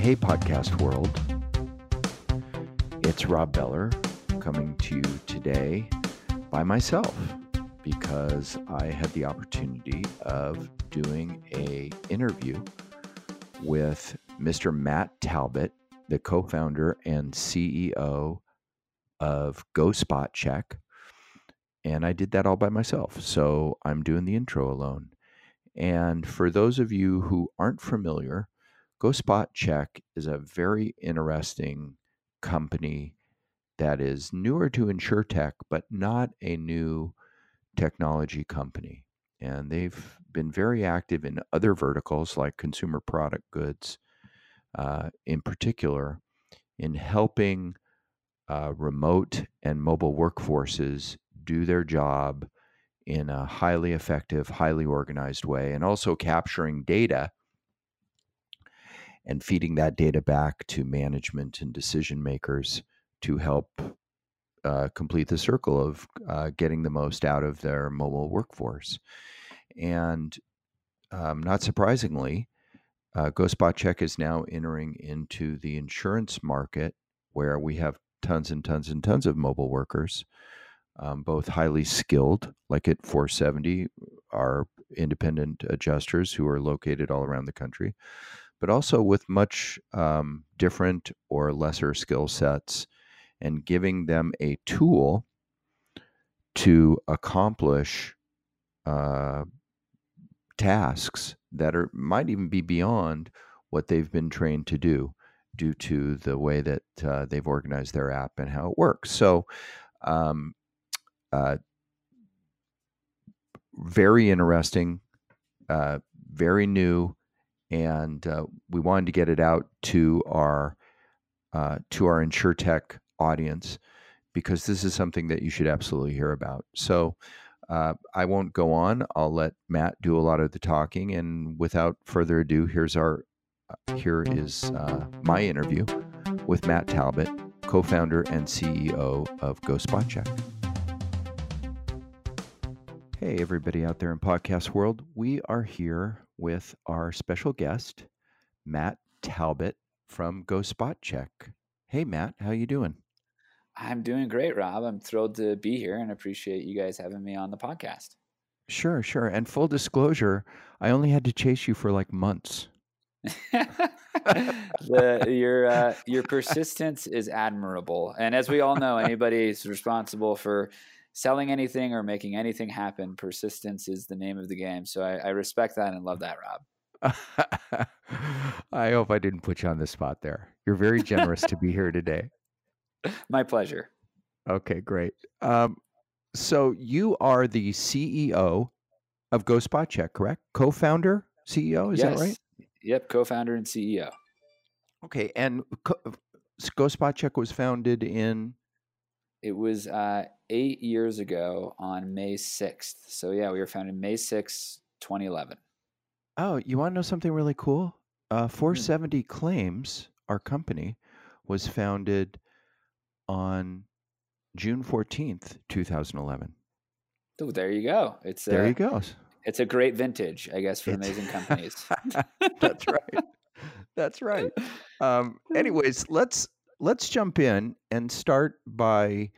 Hey, podcast world. It's Rob Beller coming to you today by myself because I had the opportunity of doing a interview with Mr. Matt Talbot, the co-founder and CEO of Go Spot Check. And I did that all by myself. So I'm doing the intro alone. And for those of you who aren't familiar, Go Spot Check is a very interesting company that is newer to InsureTech, but not a new technology company. And they've been very active in other verticals like consumer product goods, uh, in particular, in helping uh, remote and mobile workforces do their job in a highly effective, highly organized way, and also capturing data and feeding that data back to management and decision makers to help uh, complete the circle of uh, getting the most out of their mobile workforce. And um, not surprisingly, uh, GoSpot Check is now entering into the insurance market where we have tons and tons and tons of mobile workers, um, both highly skilled, like at 470, our independent adjusters who are located all around the country, but also with much um, different or lesser skill sets and giving them a tool to accomplish uh, tasks that are might even be beyond what they've been trained to do due to the way that uh, they've organized their app and how it works. So, um, uh, very interesting, uh, very new, and uh, we wanted to get it out to our uh, to our InsureTech audience because this is something that you should absolutely hear about. So. Uh, I won't go on. I'll let Matt do a lot of the talking. And without further ado, here's our uh, here is uh, my interview with Matt Talbot, co-founder and CEO of GoSpotCheck. Hey, everybody out there in podcast world, we are here with our special guest, Matt Talbot from Go Spot Check. Hey, Matt, how you doing? I'm doing great, Rob. I'm thrilled to be here and appreciate you guys having me on the podcast. Sure, sure. And full disclosure, I only had to chase you for like months. the, your uh, your persistence is admirable, and as we all know, anybody's responsible for selling anything or making anything happen, persistence is the name of the game. So I, I respect that and love that, Rob. I hope I didn't put you on the spot there. You're very generous to be here today. My pleasure. Okay, great. Um, so you are the CEO of GoSpot Check, correct? Co-founder, CEO, is yes. that right? Yep, co-founder and CEO. Okay, and co- GoSpot Check was founded in. It was uh, eight years ago on May sixth. So yeah, we were founded May sixth, twenty eleven. Oh, you want to know something really cool? Uh, 470 mm. Claims, our company, was founded on June 14th, 2011. Oh, there you go. It's there. you go. It's a great vintage, I guess, for it's, amazing companies. That's right. That's right. Um, anyways, let's let's jump in and start by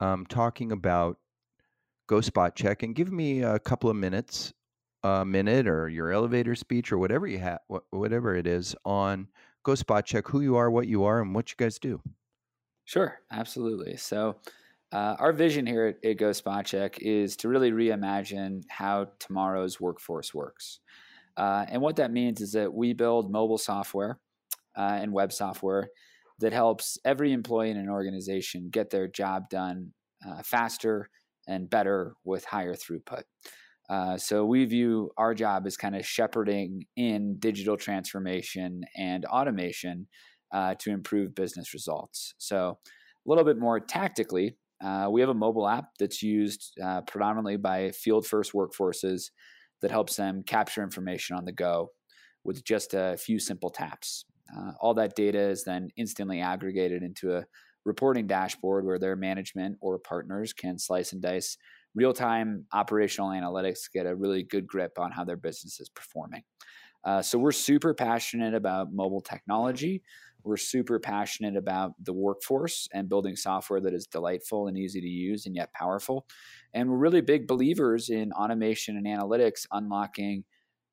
um, talking about Go Spot Check and give me a couple of minutes, a minute or your elevator speech or whatever you have, whatever it is on Go Spot Check, who you are, what you are, and what you guys do. Sure, absolutely. So, uh, our vision here at, at Go Spot Check is to really reimagine how tomorrow's workforce works. Uh, and what that means is that we build mobile software uh, and web software that helps every employee in an organization get their job done uh, faster and better with higher throughput. Uh, so we view our job as kind of shepherding in digital transformation and automation uh, to improve business results. So, a little bit more tactically, uh, we have a mobile app that's used uh, predominantly by field first workforces that helps them capture information on the go with just a few simple taps. Uh, all that data is then instantly aggregated into a reporting dashboard where their management or partners can slice and dice real time operational analytics, get a really good grip on how their business is performing. Uh, so we're super passionate about mobile technology. We're super passionate about the workforce and building software that is delightful and easy to use and yet powerful. And we're really big believers in automation and analytics unlocking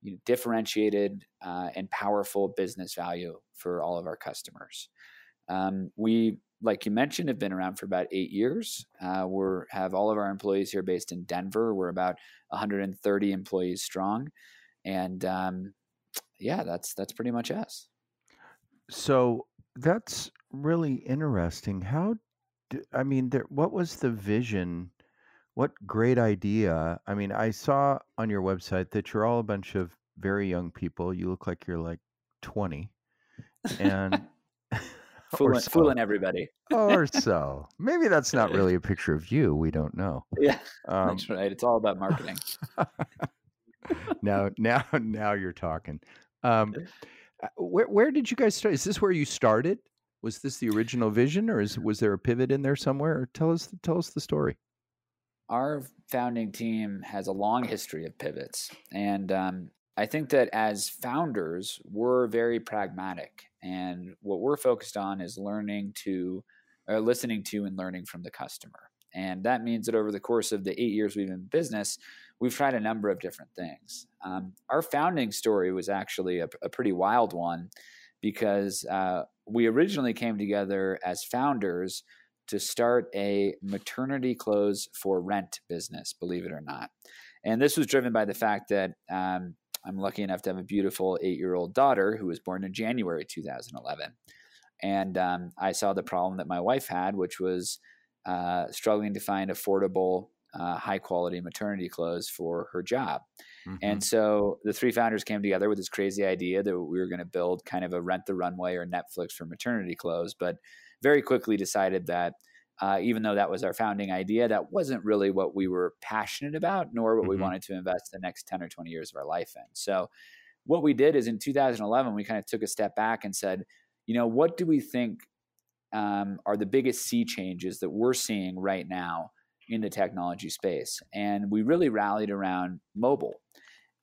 you know, differentiated uh, and powerful business value for all of our customers. Um, we, like you mentioned, have been around for about eight years. Uh, we have all of our employees here based in Denver. We're about 130 employees strong, and um, yeah, that's that's pretty much us. So that's really interesting. How, do, I mean, there, what was the vision? What great idea. I mean, I saw on your website that you're all a bunch of very young people. You look like you're like 20. And fooling, so. fooling everybody. or so. Maybe that's not really a picture of you. We don't know. Yeah, um, that's right. It's all about marketing. now, now, now you're talking. Um, uh, where where did you guys start? Is this where you started? Was this the original vision, or is was there a pivot in there somewhere? Tell us tell us the story. Our founding team has a long history of pivots, and um, I think that as founders, we're very pragmatic, and what we're focused on is learning to, or listening to, and learning from the customer. And that means that over the course of the eight years we've been in business, we've tried a number of different things. Um, our founding story was actually a, a pretty wild one because uh, we originally came together as founders to start a maternity clothes for rent business, believe it or not. And this was driven by the fact that um, I'm lucky enough to have a beautiful eight year old daughter who was born in January 2011. And um, I saw the problem that my wife had, which was uh, struggling to find affordable, uh, high quality maternity clothes for her job. Mm-hmm. And so the three founders came together with this crazy idea that we were going to build kind of a rent the runway or Netflix for maternity clothes, but very quickly decided that. Uh, even though that was our founding idea, that wasn't really what we were passionate about, nor what mm-hmm. we wanted to invest the next 10 or 20 years of our life in. So, what we did is in 2011, we kind of took a step back and said, you know, what do we think um, are the biggest sea changes that we're seeing right now in the technology space. And we really rallied around mobile.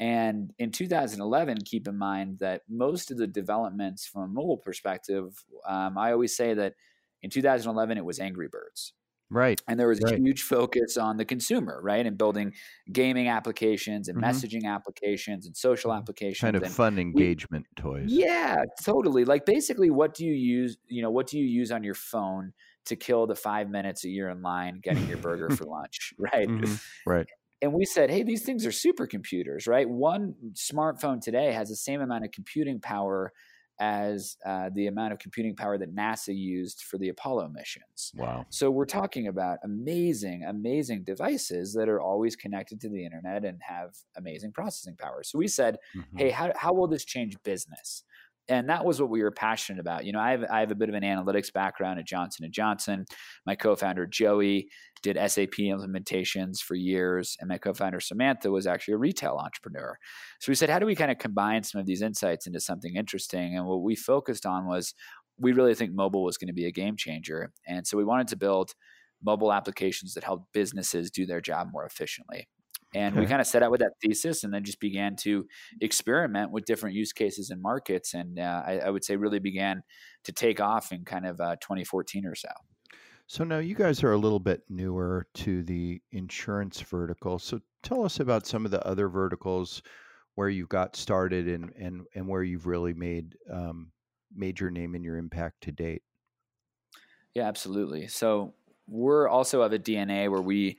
And in 2011, keep in mind that most of the developments from a mobile perspective, um, I always say that in 2011, it was Angry Birds. Right. And there was right. a huge focus on the consumer, right? And building gaming applications and mm-hmm. messaging applications and social mm-hmm. applications. Kind of and fun engagement we, toys. Yeah, totally. Like basically what do you use, you know, what do you use on your phone to kill the five minutes that you're in line getting your burger for lunch, right? Mm-hmm. Right. And we said, hey, these things are supercomputers, right? One smartphone today has the same amount of computing power as uh, the amount of computing power that NASA used for the Apollo missions. Wow. So we're talking about amazing, amazing devices that are always connected to the internet and have amazing processing power. So we said, mm-hmm. hey, how, how will this change business? And that was what we were passionate about. You know, I have I have a bit of an analytics background at Johnson and Johnson. My co-founder Joey did SAP implementations for years, and my co-founder Samantha was actually a retail entrepreneur. So we said, how do we kind of combine some of these insights into something interesting? And what we focused on was we really think mobile was going to be a game changer, and so we wanted to build mobile applications that help businesses do their job more efficiently. And okay. we kind of set out with that thesis and then just began to experiment with different use cases and markets. And uh, I, I, would say really began to take off in kind of uh, 2014 or so. So now you guys are a little bit newer to the insurance vertical. So tell us about some of the other verticals where you got started and, and, and where you've really made um, made your name and your impact to date. Yeah, absolutely. So we're also of a DNA where we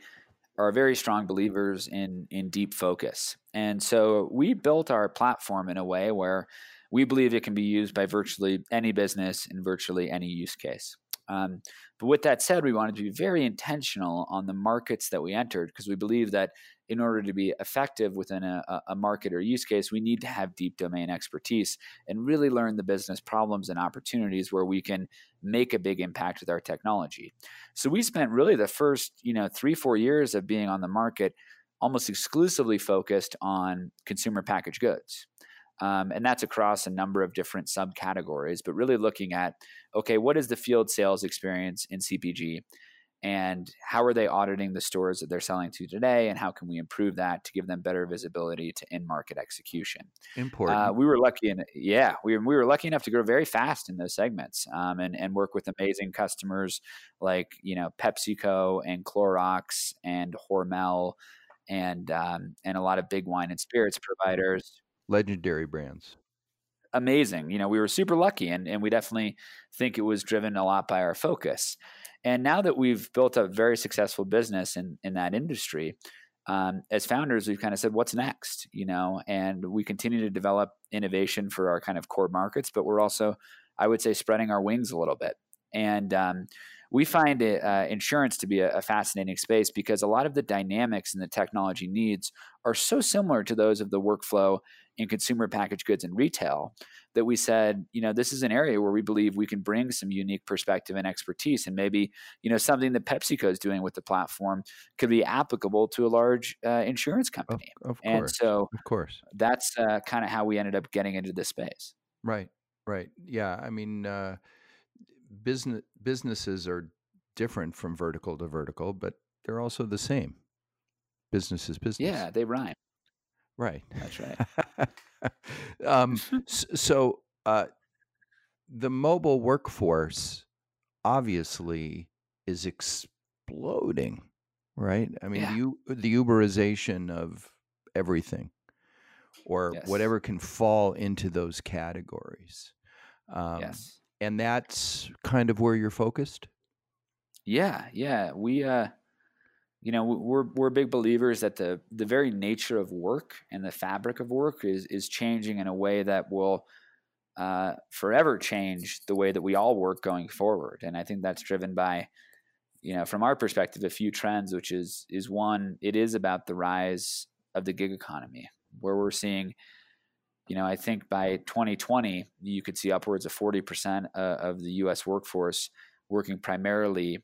are very strong believers in in deep focus. And so we built our platform in a way where we believe it can be used by virtually any business in virtually any use case. Um, but with that said, we wanted to be very intentional on the markets that we entered because we believe that in order to be effective within a, a, market or use case, we need to have deep domain expertise and really learn the business problems and opportunities where we can make a big impact with our technology. So we spent really the first, you know, three, four years of being on the market almost exclusively focused on consumer packaged goods. Um, and that's across a number of different subcategories, but really looking at okay, what is the field sales experience in CPG? And how are they auditing the stores that they're selling to today and how can we improve that to give them better visibility to in market execution important. uh, we were lucky in yeah we we were lucky enough to grow very fast in those segments um, and, and work with amazing customers like you know pepsico and clorox and hormel and um, and a lot of big wine and spirits providers. Legendary brands. Amazing you know we were super lucky and, and we definitely think it was driven a lot by our focus and now that we've built a very successful business in, in that industry, um, as founders, we've kind of said, what's next? You know, and we continue to develop innovation for our kind of core markets, but we're also, I would say, spreading our wings a little bit. And um, we find it, uh, insurance to be a, a, fascinating space because a lot of the dynamics and the technology needs are so similar to those of the workflow in consumer packaged goods and retail that we said, you know, this is an area where we believe we can bring some unique perspective and expertise, and maybe you know something that PepsiCo is doing with the platform could be applicable to a large uh, insurance company. Of, of and so, of course, that's uh, kind of how we ended up getting into this space. Right. Right. Yeah. I mean, uh, business businesses are different from vertical to vertical, but they're also the same. Business is business. Yeah, they rhyme. Right. That's right. um, so uh, the mobile workforce obviously is exploding, right? I mean, yeah. the, the Uberization of everything or yes. whatever can fall into those categories. Um, yes. And that's kind of where you're focused? Yeah, yeah. We, uh, you know we're we're big believers that the the very nature of work and the fabric of work is is changing in a way that will uh, forever change the way that we all work going forward and i think that's driven by you know from our perspective a few trends which is is one it is about the rise of the gig economy where we're seeing you know i think by 2020 you could see upwards of 40% uh, of the us workforce working primarily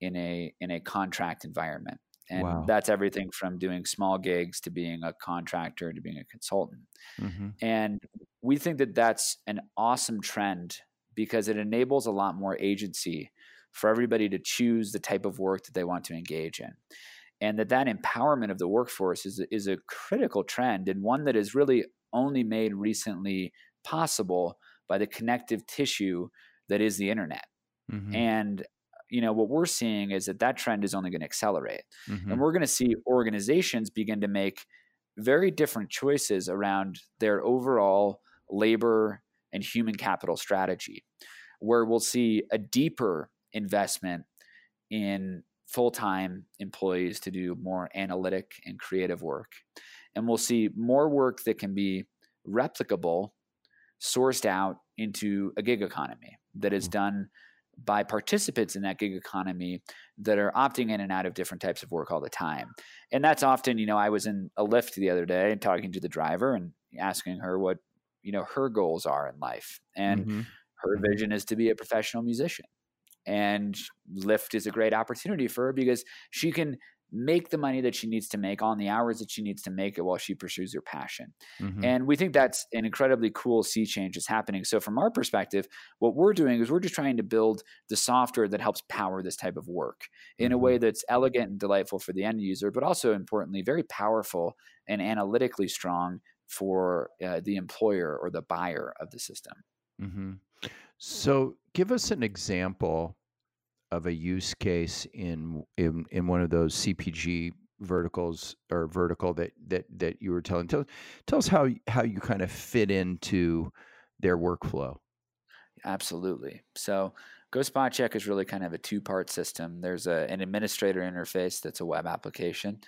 in a in a contract environment and wow. that's everything from doing small gigs to being a contractor to being a consultant mm-hmm. and we think that that's an awesome trend because it enables a lot more agency for everybody to choose the type of work that they want to engage in and that that empowerment of the workforce is, is a critical trend and one that is really only made recently possible by the connective tissue that is the internet mm-hmm. and you know what we're seeing is that that trend is only going to accelerate mm-hmm. and we're going to see organizations begin to make very different choices around their overall labor and human capital strategy where we'll see a deeper investment in full-time employees to do more analytic and creative work and we'll see more work that can be replicable sourced out into a gig economy that is mm-hmm. done by participants in that gig economy that are opting in and out of different types of work all the time. And that's often, you know, I was in a Lyft the other day and talking to the driver and asking her what, you know, her goals are in life. And mm-hmm. her vision is to be a professional musician. And Lyft is a great opportunity for her because she can make the money that she needs to make on the hours that she needs to make it while she pursues her passion. Mm-hmm. And we think that's an incredibly cool sea change that's happening. So from our perspective, what we're doing is we're just trying to build the software that helps power this type of work in mm-hmm. a way that's elegant and delightful for the end user, but also importantly, very powerful and analytically strong for uh, the employer or the buyer of the system. Mm-hmm. So give us an example of a use case in in in one of those CPG verticals or vertical that that that you were telling. Tell, tell us how how you kind of fit into their workflow. Absolutely. So go spot check is really kind of a two part system. There's a, an administrator interface that's a web application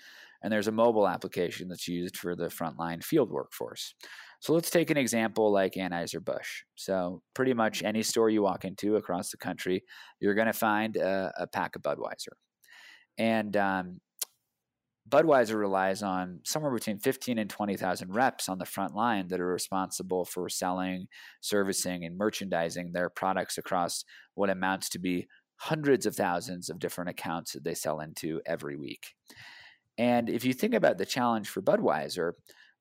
and there's a mobile application that's used for the frontline field workforce so let's take an example like Anheuser-Busch. So pretty much any store you walk into across the country, you're going to find a, a, pack of Budweiser. And um, Budweiser relies on somewhere between 15 and 20,000 reps on the front line that are responsible for selling, servicing, and merchandising their products across what amounts to be hundreds of thousands of different accounts that they sell into every week. And if you think about the challenge for Budweiser,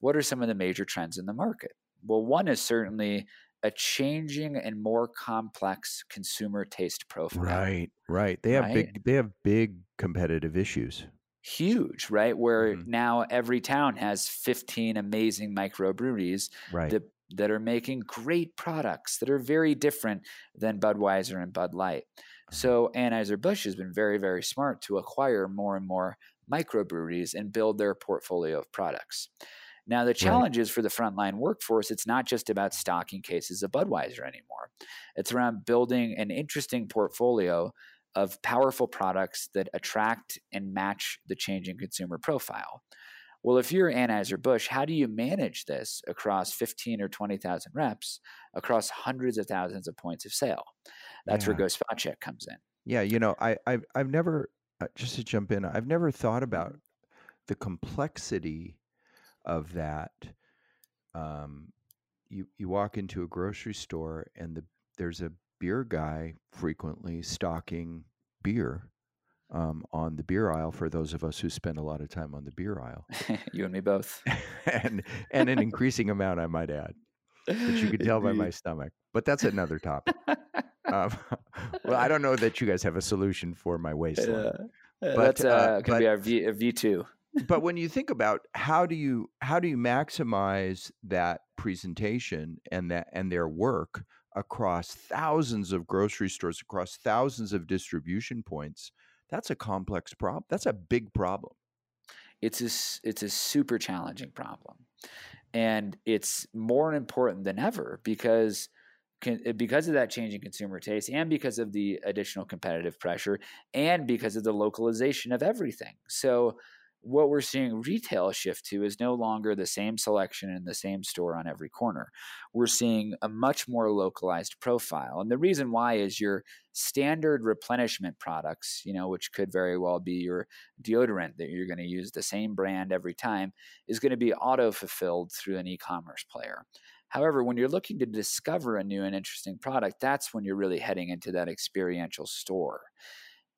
what are some of the major trends in the market? Well, one is certainly a changing and more complex consumer taste profile. Right, right. They have Right? big they have big competitive issues. Huge, right? Where Mhm. now every town has 15 amazing microbreweries Right. that that are making great products that are very different than Budweiser and Bud Light. Uh-huh. So Anheuser-Busch has been very, very smart to acquire more and more microbreweries and build their portfolio of products. Now, the challenge is for the frontline workforce, it's not just about stocking cases of Budweiser anymore. It's around building an interesting portfolio of powerful products that attract and match the changing consumer profile. Well, if you're Anheuser-Busch, how do you manage this across 15 or 20,000 reps across hundreds of thousands of points of sale? That's where Yeah. Go Spot Check comes in. Yeah, you know, I I've I've never uh, just to jump in, I've never thought about the complexity of that. Um, you you walk into a grocery store and the there's a beer guy frequently stocking beer um, on the beer aisle for those of us who spend a lot of time on the beer aisle, you and me both. and and an increasing amount, I might add, which you can tell by my stomach. But that's another topic. Um, well, I don't know that you guys have a solution for my waistline. Uh, But, that's uh, uh, be our V V two. But when you think about how do you how do you maximize that presentation and that and their work across thousands of grocery stores across thousands of distribution points that's a complex problem that's a big problem It's a it's a super challenging problem, and it's more important than ever because eh, because of that changing consumer taste, and because of the additional competitive pressure, and because of the localization of everything. So. What we're seeing retail shift to is no longer the same selection in the same store on every corner. We're seeing a much more localized profile. And the reason why is your standard replenishment products, you know, which could very well be your deodorant that you're going to use the same brand every time is going to be auto fulfilled through an e-commerce player. However, when you're looking to discover a new and interesting product, that's when you're really heading into that experiential store.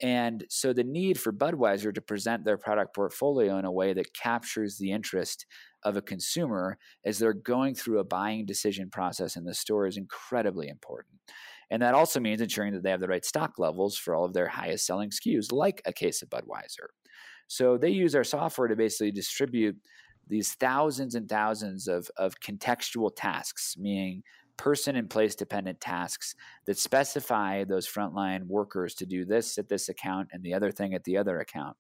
And so the need for Budweiser to present their product portfolio in a way that captures the interest of a consumer as they're going through a buying decision process in the store is incredibly important. And that also means ensuring that they have the right stock levels for all of their highest selling SKUs, like a case of Budweiser. So they use our software to basically distribute these thousands and thousands of, of contextual tasks, meaning person and place dependent tasks that specify those frontline workers to do this at this account and the other thing at the other account.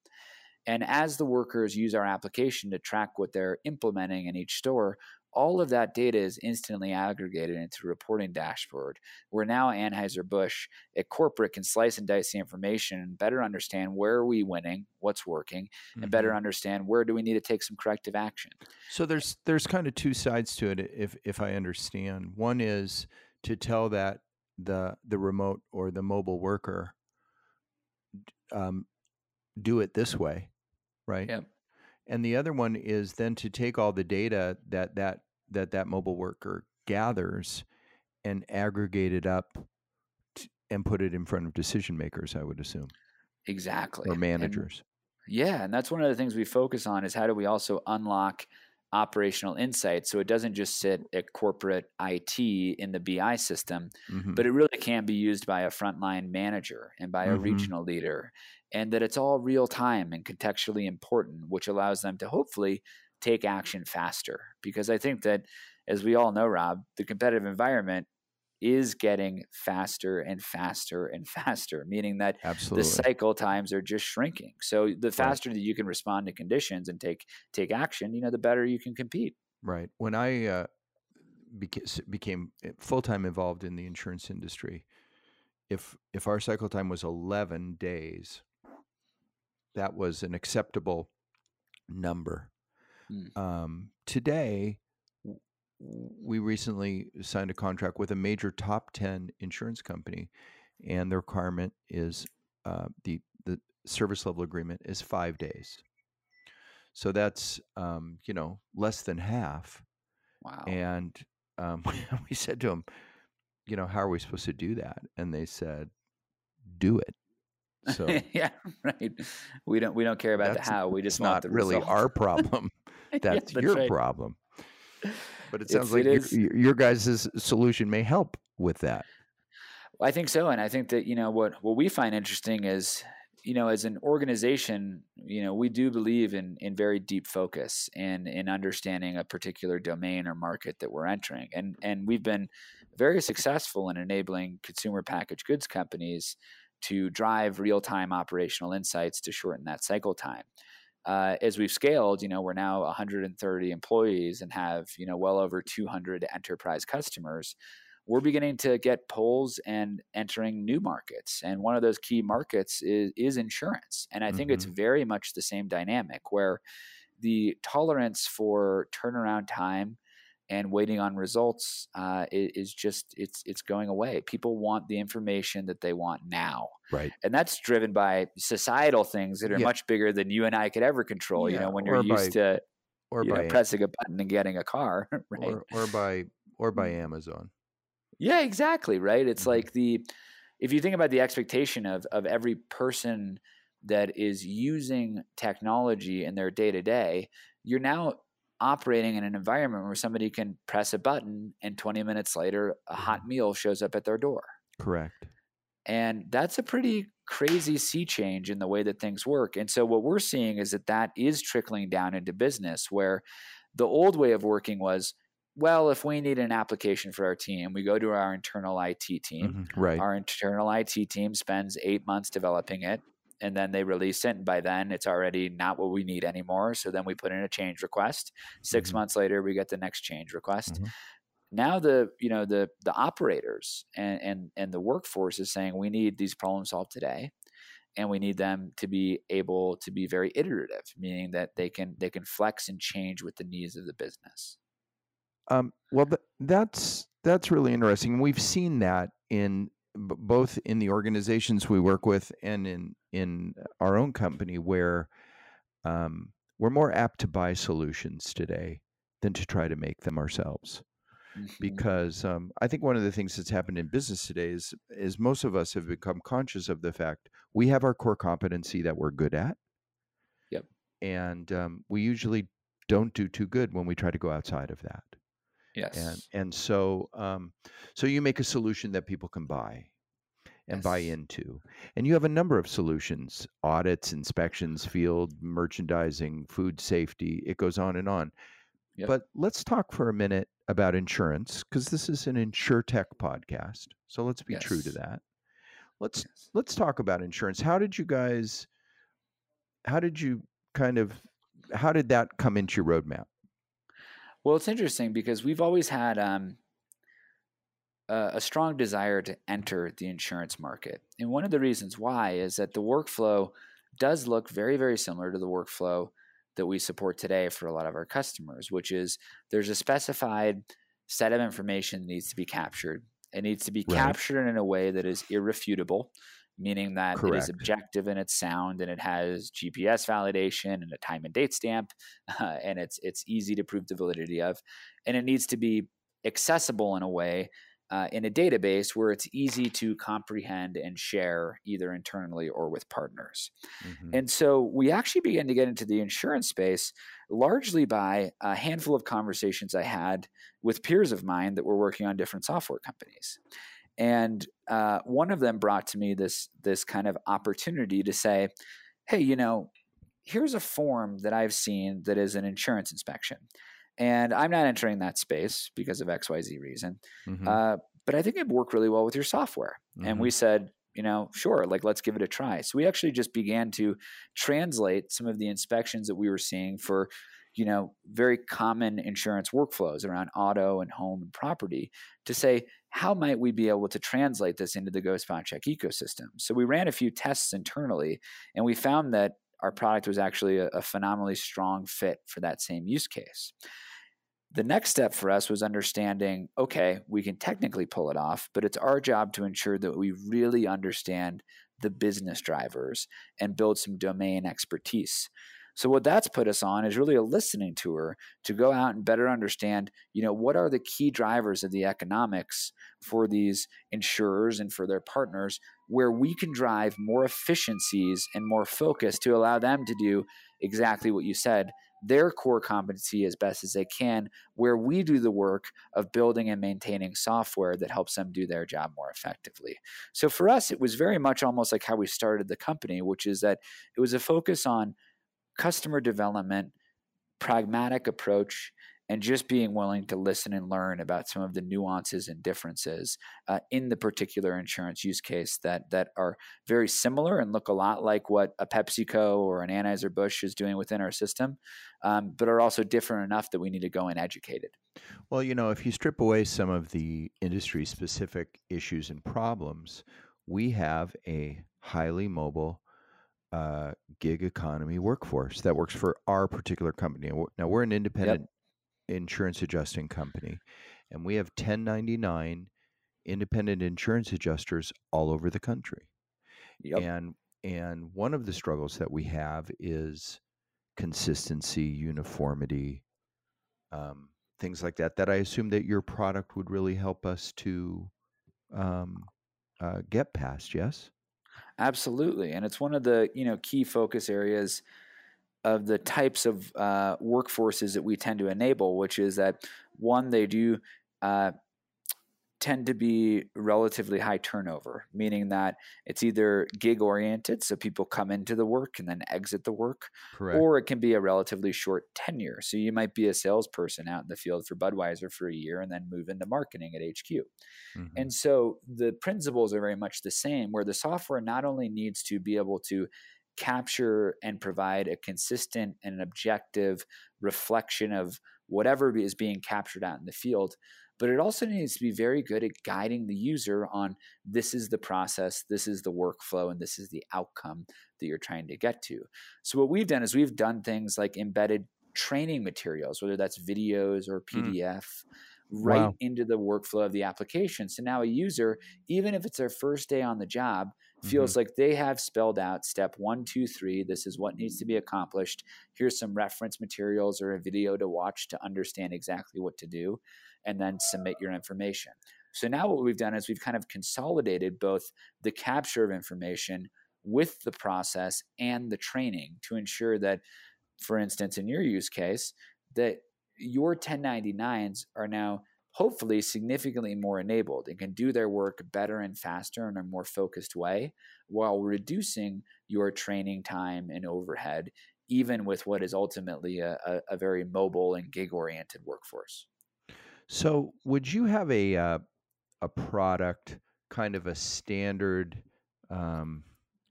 And as the workers use our application to track what they're implementing in each store, all of that data is instantly aggregated into a reporting dashboard where now Anheuser-Busch at corporate can slice and dice the information and better understand where are we winning, what's working, and better Mhm. understand where do we need to take some corrective action. so there's there's kind of two sides to it if if i understand one is to tell that the the remote or the mobile worker um, do it this way right Yep. and the other one is then to take all the data that that that that mobile worker gathers and aggregate it up t- and put it in front of decision makers i would assume Exactly. or And- managers Yeah, and that's one of the things we focus on is how do we also unlock operational insights so it doesn't just sit at corporate IT in the BI system, Mhm. but it really can be used by a frontline manager and by a Mhm. regional leader and that it's all real time and contextually important which allows them to hopefully take action faster because I think that as we all know Rob, the competitive environment is getting faster and faster and faster, meaning that absolutely the cycle times are just shrinking. So the faster that you can respond to conditions and take take action, you know, the better you can compete. Right. When I uh, beca- became full time involved in the insurance industry, if if our cycle time was eleven days, that was an acceptable number. Mm. Um, today, we recently signed a contract with a major top ten insurance company, and the requirement is uh, the the service level agreement is five days. So that's um, you know less than half. Wow. And um, we said to them, you know, how are we supposed to do that? And they said, do it. So yeah, right. We don't we don't care about the how. We just want not the really result. our problem. Yeah, That's, your right. problem. but it sounds like it your, your guys' solution may help with that. I think so, and I think that you know what what we find interesting is you know as an organization, you know we do believe in in very deep focus and in understanding a particular domain or market that we're entering, and and we've been very successful in enabling consumer packaged goods companies to drive real time operational insights to shorten that cycle time. Uh, as we've scaled, you know, we're now 130 employees and have, you know, well over 200 enterprise customers we're beginning to get pulls and entering new markets. And one of those key markets is, is insurance. And I think mm-hmm. it's very much the same dynamic where the tolerance for turnaround time and waiting on results uh, is just it's it's going away. People want the information that they want now, right? And that's driven by societal things that are yeah. much bigger than you and I could ever control. Yeah. You know, when you're or used by, to or by know, pressing a button and getting a car, right? Or, or by or by mm. Amazon. Yeah, exactly. Right. It's mm-hmm. like the if you think about the expectation of of every person that is using technology in their day to day, you're now operating in an environment where somebody can press a button and 20 minutes later a hot mm-hmm. meal shows up at their door. Correct. And that's a pretty crazy sea change in the way that things work. And so what we're seeing is that that is trickling down into business where the old way of working was well, if we need an application for our team, we go to our internal IT team. Mm-hmm, right. Our internal IT team spends eight months developing it, and then they release it. And by then, it's already not what we need anymore. So then we put in a change request. 6 mm-hmm. months later, we get the next change request. Mm-hmm. Now the you know the the operators and, and and the workforce is saying we need these problems solved today and we need them to be able to be very iterative meaning that they can they can flex and change with the needs of the business um, well, th- that's that's really interesting. We've seen that in b- both in the organizations we work with and in in our own company, where um, we're more apt to buy solutions today than to try to make them ourselves. Mm-hmm. Because um, I think one of the things that's happened in business today is is most of us have become conscious of the fact we have our core competency that we're good at. Yep. And um, we usually don't do too good when we try to go outside of that. Yes. And and so um, so you make a solution that people can buy and yes. buy into. And you have a number of solutions, audits, inspections, field merchandising, food safety, it goes on and on. Yep. But let's talk for a minute about insurance because this is an insure tech podcast. So let's be yes. true to that. Let's yes. let's talk about insurance. How did you guys how did you kind of how did that come into your roadmap? Well, it's interesting because we've always had um, a, a strong desire to enter the insurance market. And one of the reasons why is that the workflow does look very, very similar to the workflow that we support today for a lot of our customers, which is there's a specified set of information that needs to be captured. It needs to be right. captured in a way that is irrefutable meaning that Correct. it is objective and it's sound and it has GPS validation and a time and date stamp, uh, and it's it's easy to prove the validity of, and it needs to be accessible in a way uh, in a database where it's easy to comprehend and share either internally or with partners. Mm-hmm. And so we actually began to get into the insurance space largely by a handful of conversations I had with peers of mine that were working on different software companies and uh, one of them brought to me this this kind of opportunity to say, "Hey, you know, here's a form that I've seen that is an insurance inspection, and I'm not entering that space because of X Y Z reason, mm-hmm. uh, but I think it'd work really well with your software." Mm-hmm. And we mm-hmm. said, you know, sure, like let's give it a try. So we actually just began to translate some of the inspections that we were seeing for you know, very common insurance workflows around auto and home and property to say, how might we be able to translate this into the GoSpotCheck ecosystem? So we ran a few tests internally and we found that our product was actually a, a phenomenally strong fit for that same use case. The next step for us was understanding okay, we can technically pull it off, but it's our job to ensure that we really understand the business drivers and build some domain expertise. So what that's put us on is really a listening tour to go out and better understand, you know, what are the key drivers of the economics for these insurers and for their partners where we can drive more efficiencies and more focus to allow them to do exactly what you said, their core competency as best as they can, where we do the work of building and maintaining software that helps them do their job more effectively. So for us, it was very much almost like how we started the company, which is that it was a focus on customer development, pragmatic approach, and just being willing to listen and learn about some of the nuances and differences uh, in the particular insurance use case that that are very similar and look a lot like what a PepsiCo or an Anheuser Busch is doing within our system, um, but are also different enough that we need to go and educate it. Well, you know, if you strip away some of the industry specific issues and problems, we have a highly mobile uh, gig economy workforce that works for our particular company. Now we're an independent yep insurance adjusting company, and we have 1099 independent insurance adjusters all over the country. Yep. And and one of the struggles that we have is consistency, uniformity, um, things like that. That I assume that your product would really help us to um, uh, get past. Yes, absolutely, and it's one of the you know key focus areas of the types of uh, workforces that we tend to enable, which is that one, they do uh, tend to be relatively high turnover, meaning that it's either gig oriented, so people come into the work and then exit the work, Correct. or it can be a relatively short tenure. So you might be a salesperson out in the field for Budweiser for a year and then move into marketing at HQ. Mm-hmm. And so the principles are very much the same, where the software not only needs to be able to capture and provide a consistent and an objective reflection of whatever is being captured out in the field. But it also needs to be very good at guiding the user on this is the process, this is the workflow, and this is the outcome that you're trying to get to. So, what we've done is we've done things like embedded training materials, whether that's videos or PDF. Mm right wow. into the workflow of the application. So now a user, even if it's their first day on the job, feels mm-hmm. like they have spelled out step one, two, three. This is what needs to be accomplished. Here's some reference materials or a video to watch to understand exactly what to do, and then submit your information. So now what we've done is we've kind of consolidated both the capture of information with the process and the training to ensure that, for instance, in your use case, that your 1099s are now hopefully significantly more enabled and can do their work better and faster in a more focused way while reducing your training time and overhead, even with what is ultimately a, a, a very mobile and gig oriented workforce. So, would you have a uh, a product, kind of a standard um,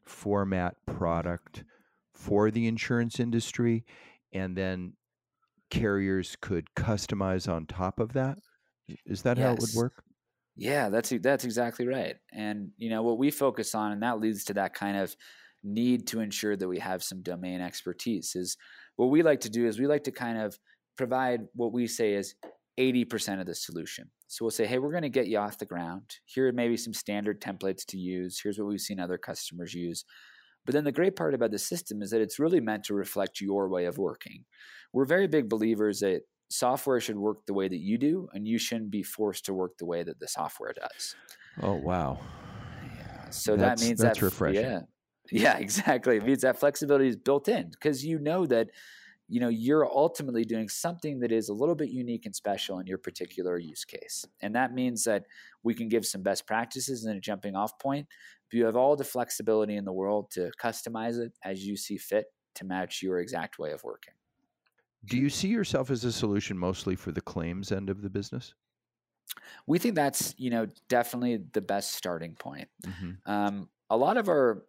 format product for the insurance industry, and then carriers could customize on top of that? Is that yes. how it would work? Yeah, that's that's exactly right. And you know what we focus on, and that leads to that kind of need to ensure that we have some domain expertise. Is what we like to do is we like to kind of provide what we say is 80% of the solution. So we'll say, hey, we're going to get you off the ground. Here are maybe some standard templates to use. Here's what we've seen other customers use. But then the great part about the system is that it's really meant to reflect your way of working. We're very big believers that software should work the way that you do, and you shouldn't be forced to work the way that the software does. Oh wow! Yeah. So that's, that means that's that, refreshing. Yeah, yeah, exactly. It means that flexibility is built in because you know that you know you're ultimately doing something that is a little bit unique and special in your particular use case, and that means that we can give some best practices and a jumping off point. But you have all the flexibility in the world to customize it as you see fit to match your exact way of working. Do you see yourself as a solution mostly for the claims end of the business? We think that's you know definitely the best starting point. Mm-hmm. Um, a lot of our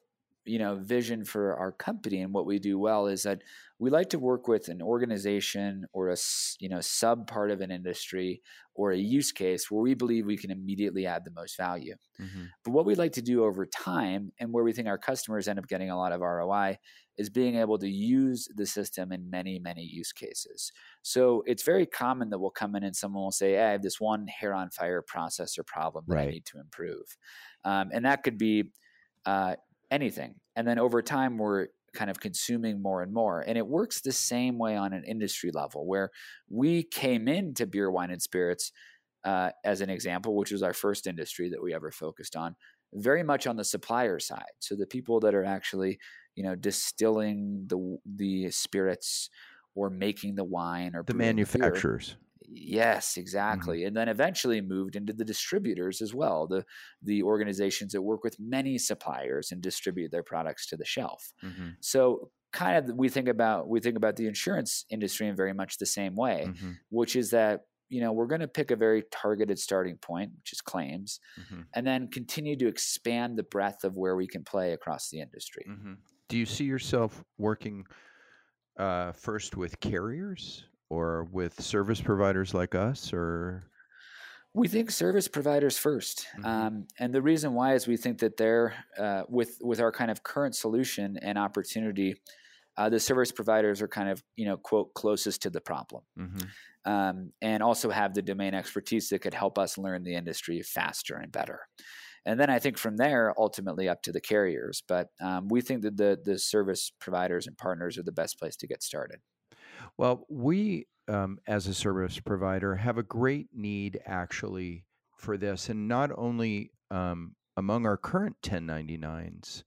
you know vision for our company and what we do well is that we like to work with an organization or a you know sub part of an industry or a use case where we believe we can immediately add the most value. Mm-hmm. But what we like to do over time and where we think our customers end up getting a lot of ROI is being able to use the system in many, many use cases. So it's very common that we'll come in and someone will say, hey, I have this one hair on fire processor problem that right. I need to improve. Um, and that could be uh, anything. And then over time, we're kind of consuming more and more. And it works the same way on an industry level where we came into beer, wine, and spirits uh, as an example, which was our first industry that we ever focused on, very much on the supplier side. So the people that are actually you know distilling the the spirits or making the wine or the manufacturers. Yes, Mm-hmm. exactly. And then eventually moved into the distributors as well, the the organizations that work with many suppliers and distribute their products to the shelf. Mhm, So kind of we think about we think about the insurance industry in very much the same way, mhm, which is that you know we're going to pick a very targeted starting point, which is claims, mhm, and then continue to expand the breadth of where we can play across the industry. mhm. Do you see yourself working uh, first with carriers or with service providers like us, or We think service providers 1st Mhm. um, and the reason why is we think that they're uh, with with our kind of current solution and opportunity, uh, the service providers are kind of you know quote closest to the problem, Mhm, um, and also have the domain expertise that could help us learn the industry faster and better. And then I think from there, ultimately up to the carriers. But um, we think that the the service providers and partners are the best place to get started. Well, we, um, as a service provider, have a great need actually for this, and not only um, among our current 1099s,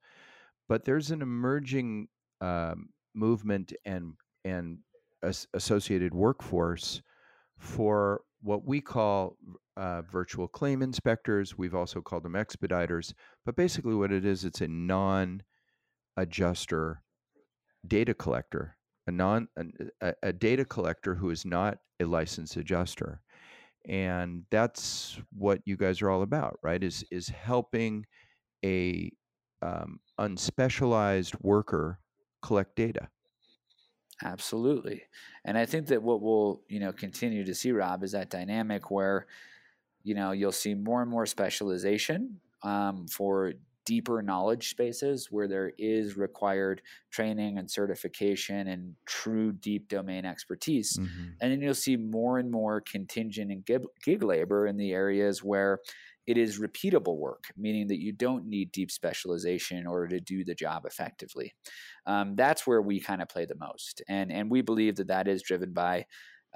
but there's an emerging um, movement and and as- associated workforce for what we call uh, virtual claim inspectors. We've also called them expediters, but basically, what it is, it's a non-adjuster data collector a non a, a data collector who is not a licensed adjuster. And that's what you guys are all about right? Is is helping a um, unspecialized worker collect data. Absolutely. And I think that what we'll, you know, continue to see, Rob, is that dynamic where, you know, you'll see more and more specialization um, for deeper knowledge spaces where there is required training and certification and true deep domain expertise. Mhm. And then you'll see more and more contingent and gig, gig labor in the areas where it is repeatable work, meaning that you don't need deep specialization in order to do the job effectively. Um, that's where we kind of play the most, and and we believe that that is driven by.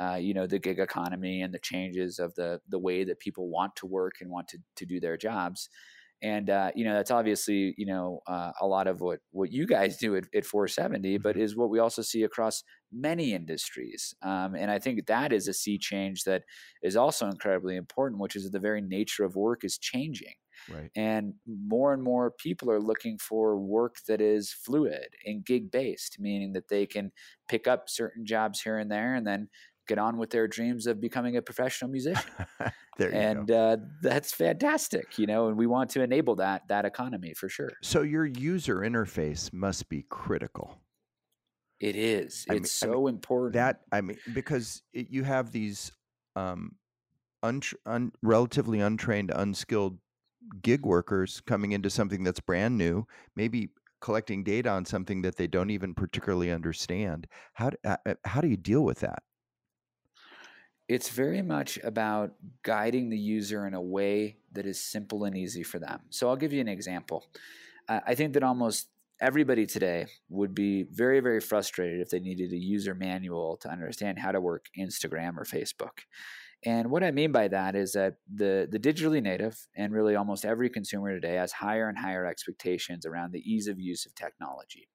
Uh, you know the gig economy and the changes of the the way that people want to work and want to, to do their jobs and uh, you know that's obviously you know uh, a lot of what what you guys do at, at 470 but is what we also see across many industries um, and i think that is a sea change that is also incredibly important which is that the very nature of work is changing. Right. And more and more people are looking for work that is fluid and gig based meaning that they can pick up certain jobs here and there and then get on with their dreams of becoming a professional musician. There you and uh, that's fantastic you know and we want to enable that that economy for sure. So your user interface must be critical. It is. I mean- it's I mean, so important. that i mean because it, you have these um un, relatively untrained unskilled gig workers coming into something that's brand new maybe collecting data on something that they don't even particularly understand. How do, uh, uh, how do you deal with that it's very much about guiding the user in a way that is simple and easy for them. So i'll give you an example. Uh, i think that almost everybody today would be very very frustrated if they needed a user manual to understand how to work instagram or facebook. And what I mean by that is that the the digitally native and really almost every consumer today has higher and higher expectations around the ease of use of technology.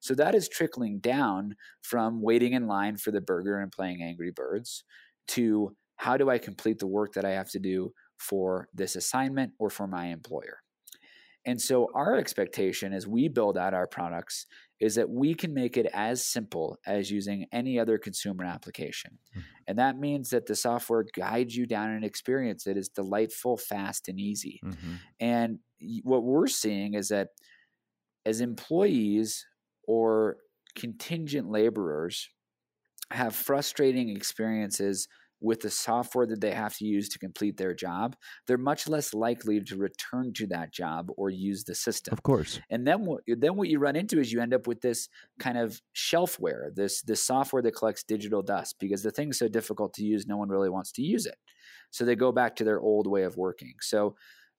So that is trickling down from waiting in line for the burger and playing Angry Birds to how do I complete the work that I have to do for this assignment or for my employer. And so our expectation as we build out our products is that we can make it as simple as using any other consumer application. Mhm. And that means that the software guides you down an experience that is delightful, fast, and easy. Mhm. And what we're seeing is that as employees or contingent laborers have frustrating experiences with the software that they have to use to complete their job, they're much less likely to return to that job or use the system. of course And then what then what you run into is you end up with this kind of shelfware, this this software that collects digital dust because the thing's so difficult to use, no one really wants to use it. So they go back to their old way of working. So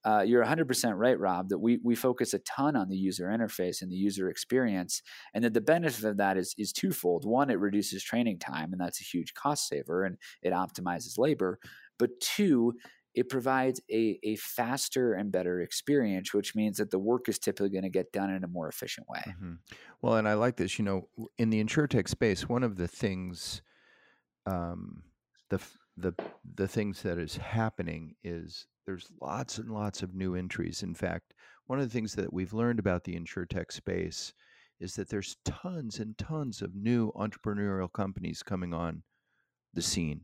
uh, you're 100% right, Rob, that we, we focus a ton on the user interface and the user experience, and that the benefit of that is, is twofold. One, it reduces training time, and that's a huge cost saver, and it optimizes labor. But two, it provides a, a faster and better experience, which means that the work is typically going to get done in a more efficient way. Mm-hmm. Well, and I like this. You know, in the insuretech space, one of the things, um, the the the things that is happening is there's lots and lots of new entries. In fact, one of the things that we've learned about the insuretech space is that there's tons and tons of new entrepreneurial companies coming on the scene,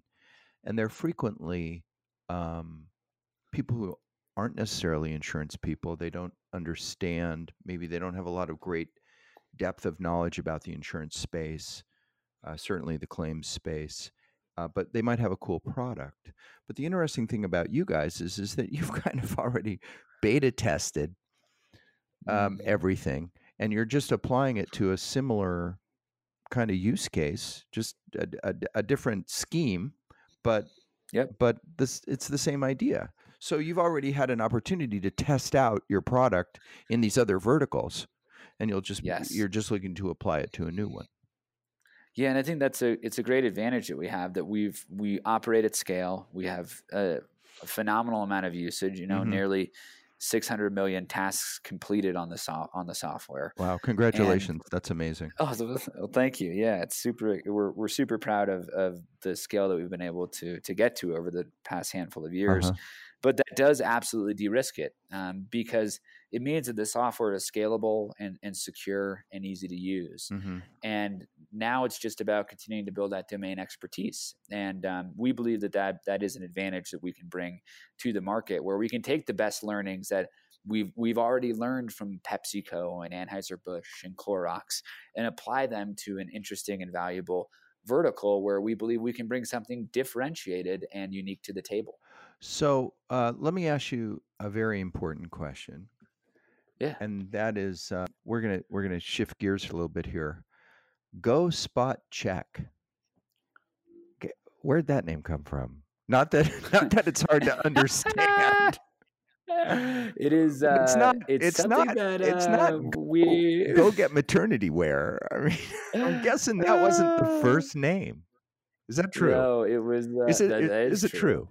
and they're frequently um, people who aren't necessarily insurance people. They don't understand. Maybe they don't have a lot of great depth of knowledge about the insurance space, uh, certainly the claims space. Uh, but they might have a cool product. But the interesting thing about you guys is is that you've kind of already beta tested um, Mm. everything, and you're just applying it to a similar kind of use case, just a, a, a different scheme, but Yep. but this it's the same idea. So you've already had an opportunity to test out your product in these other verticals, and you'll just Yes. you're just looking to apply it to a new one. Yeah, and I think that's a it's a great advantage that we have that we've we operate at scale. We have a, a phenomenal amount of usage. You know, Mhm. nearly 600 million tasks completed on the so, on the software. Wow, congratulations! That's amazing. Oh, well, thank you. Yeah, it's super. We're we're super proud of of the scale that we've been able to to get to over the past handful of years. Uh-huh. But that does absolutely de-risk it um, because it means that the software is scalable and, and secure and easy to use. hmm And now it's just about continuing to build that domain expertise. And um, we believe that, that that is an advantage that we can bring to the market, where we can take the best learnings that we've we've already learned from PepsiCo and Anheuser Busch and Clorox, and apply them to an interesting and valuable vertical where we believe we can bring something differentiated and unique to the table. So uh, let me ask you a very important question. Yeah. and that is uh, we're gonna we're gonna shift gears a little bit here. Go spot check. Okay, Where'd that name come from? Not that not that it's hard to understand. it is. Uh, It's not- It's, it's not- That, it's not uh, go- we Go get maternity wear. I mean, I'm guessing that wasn't the Uh, first name. Is that true? No, it was. Uh, is it that- that is it true?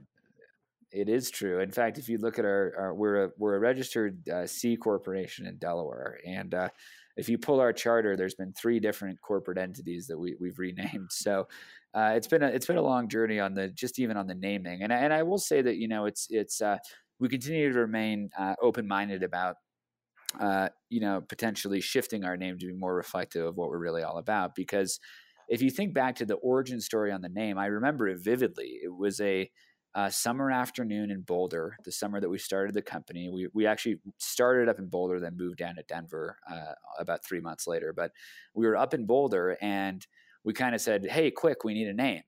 It is true. In fact, if you look at our, our we're a we're a registered uh, C corporation in Delaware, and uh, if you pull our charter, there's been three different corporate entities that we we've renamed. So uh, it's been a it's been a long journey on the just even on the naming, and I, and I will say that you know it's it's uh, we continue to remain uh, open minded about. Uh, you know, potentially shifting our name to be more reflective of what we're really all about. Because if you think back to the origin story on the name, I remember it vividly. It was a uh, summer afternoon in Boulder, the summer that we started the company. We we actually started up in Boulder, then moved down to Denver uh, about three months later. But we were up in Boulder, and we kind of said, "Hey, quick, we need a name."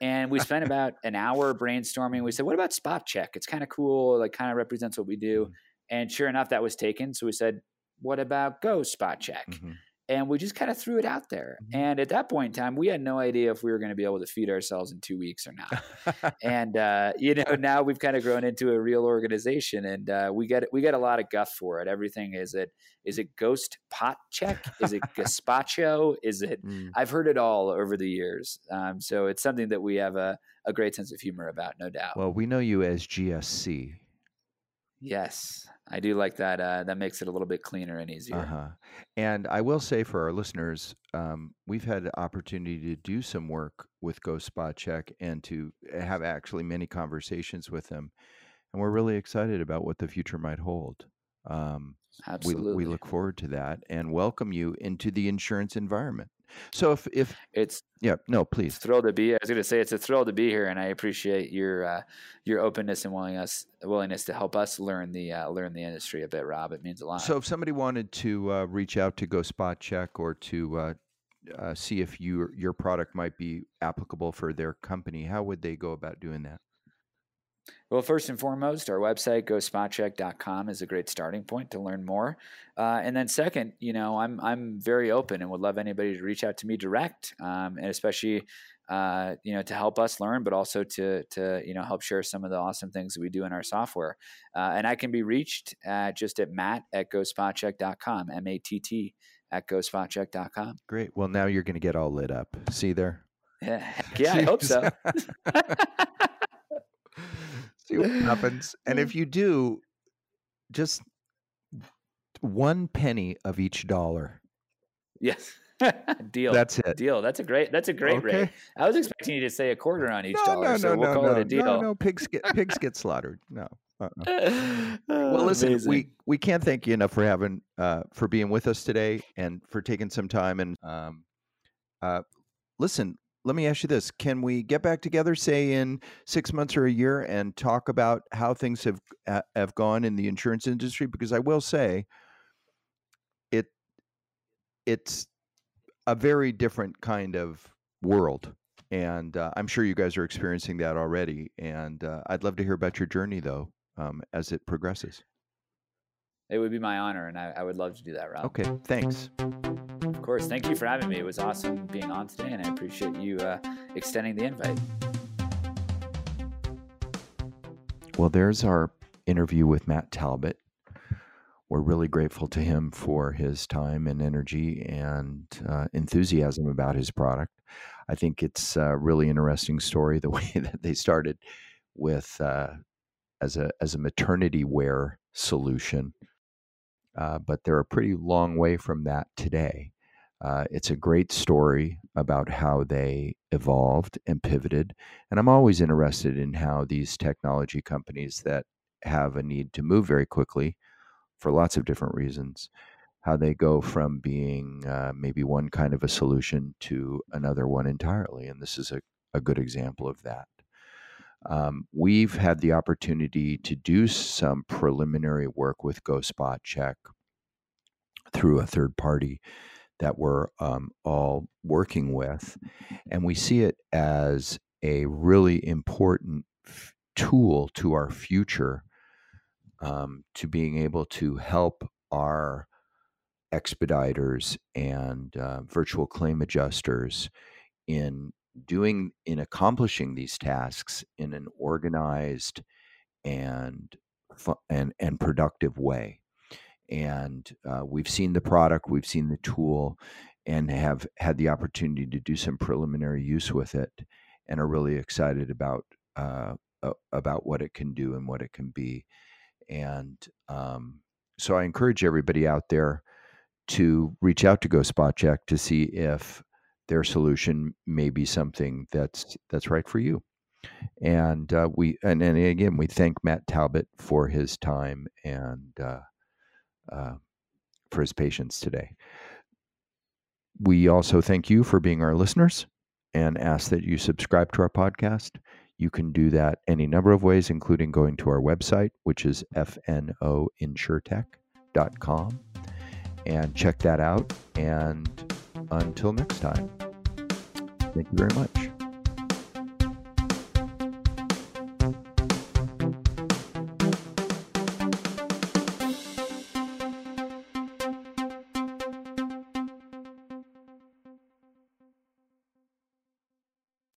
And we spent about an hour brainstorming. We said, "What about Spot Check? It's kind of cool. Like, kind of represents what we do." And sure enough, that was taken. So we said, "What about GoSpotCheck?" Mhm. And we just kind of threw it out there. Mhm. And at that point in time, we had no idea if we were going to be able to feed ourselves in two weeks or not. and uh, you know, now we've kind of grown into a real organization, and uh, we get we get a lot of guff for it. Everything is it is it ghost pot check? Is it gazpacho? Is it? Mm. I've heard it all over the years. Um, so it's something that we have a, a great sense of humor about, no doubt. Well, we know you as GSC. yes, I do like that. Uh, that makes it a little bit cleaner and easier. Uh-huh. And I will say for our listeners, um, we've had the opportunity to do some work with GoSpotCheck and to have actually many conversations with them. And we're really excited about what the future might hold. Um, we, Absolutely, we look forward to that and welcome you into the insurance environment. So if, if it's yeah, no, please. a thrill to be. I was going to say it's a thrill to be here, and I appreciate your uh, your openness and willingness willingness to help us learn the uh, learn the industry a bit, Rob. It means a lot. So if somebody wanted to uh, reach out to GoSpotCheck or to uh, uh, see if your your product might be applicable for their company, how would they go about doing that? Well, first and foremost, our website gospotcheck.com is a great starting point to learn more. Uh, and then second, you know, I'm I'm very open and would love anybody to reach out to me direct, um, and especially. Uh, you know, to help us learn, but also to to you know help share some of the awesome things that we do in our software. Uh, and I can be reached at just at matt at gospotcheck.com, M A T T at gospotcheck.com. Great. Well, now you're going to get all lit up. See there? Yeah, yeah, I hope so. See what happens. And if you do, just one penny of each dollar. Yes. deal. That's it. Deal. That's a great. That's a great Okay. rate. I was expecting you to say a quarter on each No, dollar, no, so no, we'll no, call no, it a deal. no, no. Pigs get pigs get slaughtered. No. Uh-uh. Well, listen, Amazing. we we can't thank you enough for having uh, for being with us today and for taking some time and um, uh, listen. Let me ask you this: Can we get back together, say in six months or a year, and talk about how things have uh, have gone in the insurance industry? Because I will say, it it's a very different kind of world, and uh, I'm sure you guys are experiencing that already. And uh, I'd love to hear about your journey, though, um, as it progresses. it would be my honor, and I, I would love to do that, Rob. Okay, thanks. Course. Thank you for having me. It was awesome being on today, and I appreciate you uh, extending the invite. Well, there's our interview with Matt Talbot. We're really grateful to him for his time and energy and uh, enthusiasm about his product. I think it's a really interesting story the way that they started with uh, as a as a maternity wear solution, uh, but they're a pretty long way from that today. Uh, it's a great story about how they evolved and pivoted. And I'm always interested in how these technology companies that have a need to move very quickly for lots of different reasons, how they go from being uh, maybe one kind of a solution to another one entirely. And this is a, a good example of that. Um, we've had the opportunity to do some preliminary work with GoSpotCheck through a third party that we're um, all working with. And we see it as a really important f- tool to our future um, to being able to help our expediters and uh, virtual claim adjusters in doing in accomplishing these tasks in an organized and and and productive way and uh, we've seen the product, we've seen the tool, and have had the opportunity to do some preliminary use with it, and are really excited about uh, about what it can do and what it can be. And um, so, I encourage everybody out there to reach out to Go to see if their solution may be something that's that's right for you. And uh, we and, and again, we thank Matt Talbot for his time and. Uh, for his patience today. We also thank you for being our listeners and ask that you subscribe to our podcast. You can do that any number of ways, including going to our website, which is fnoinsuretech.com, and check that out. And until next time, thank you very much.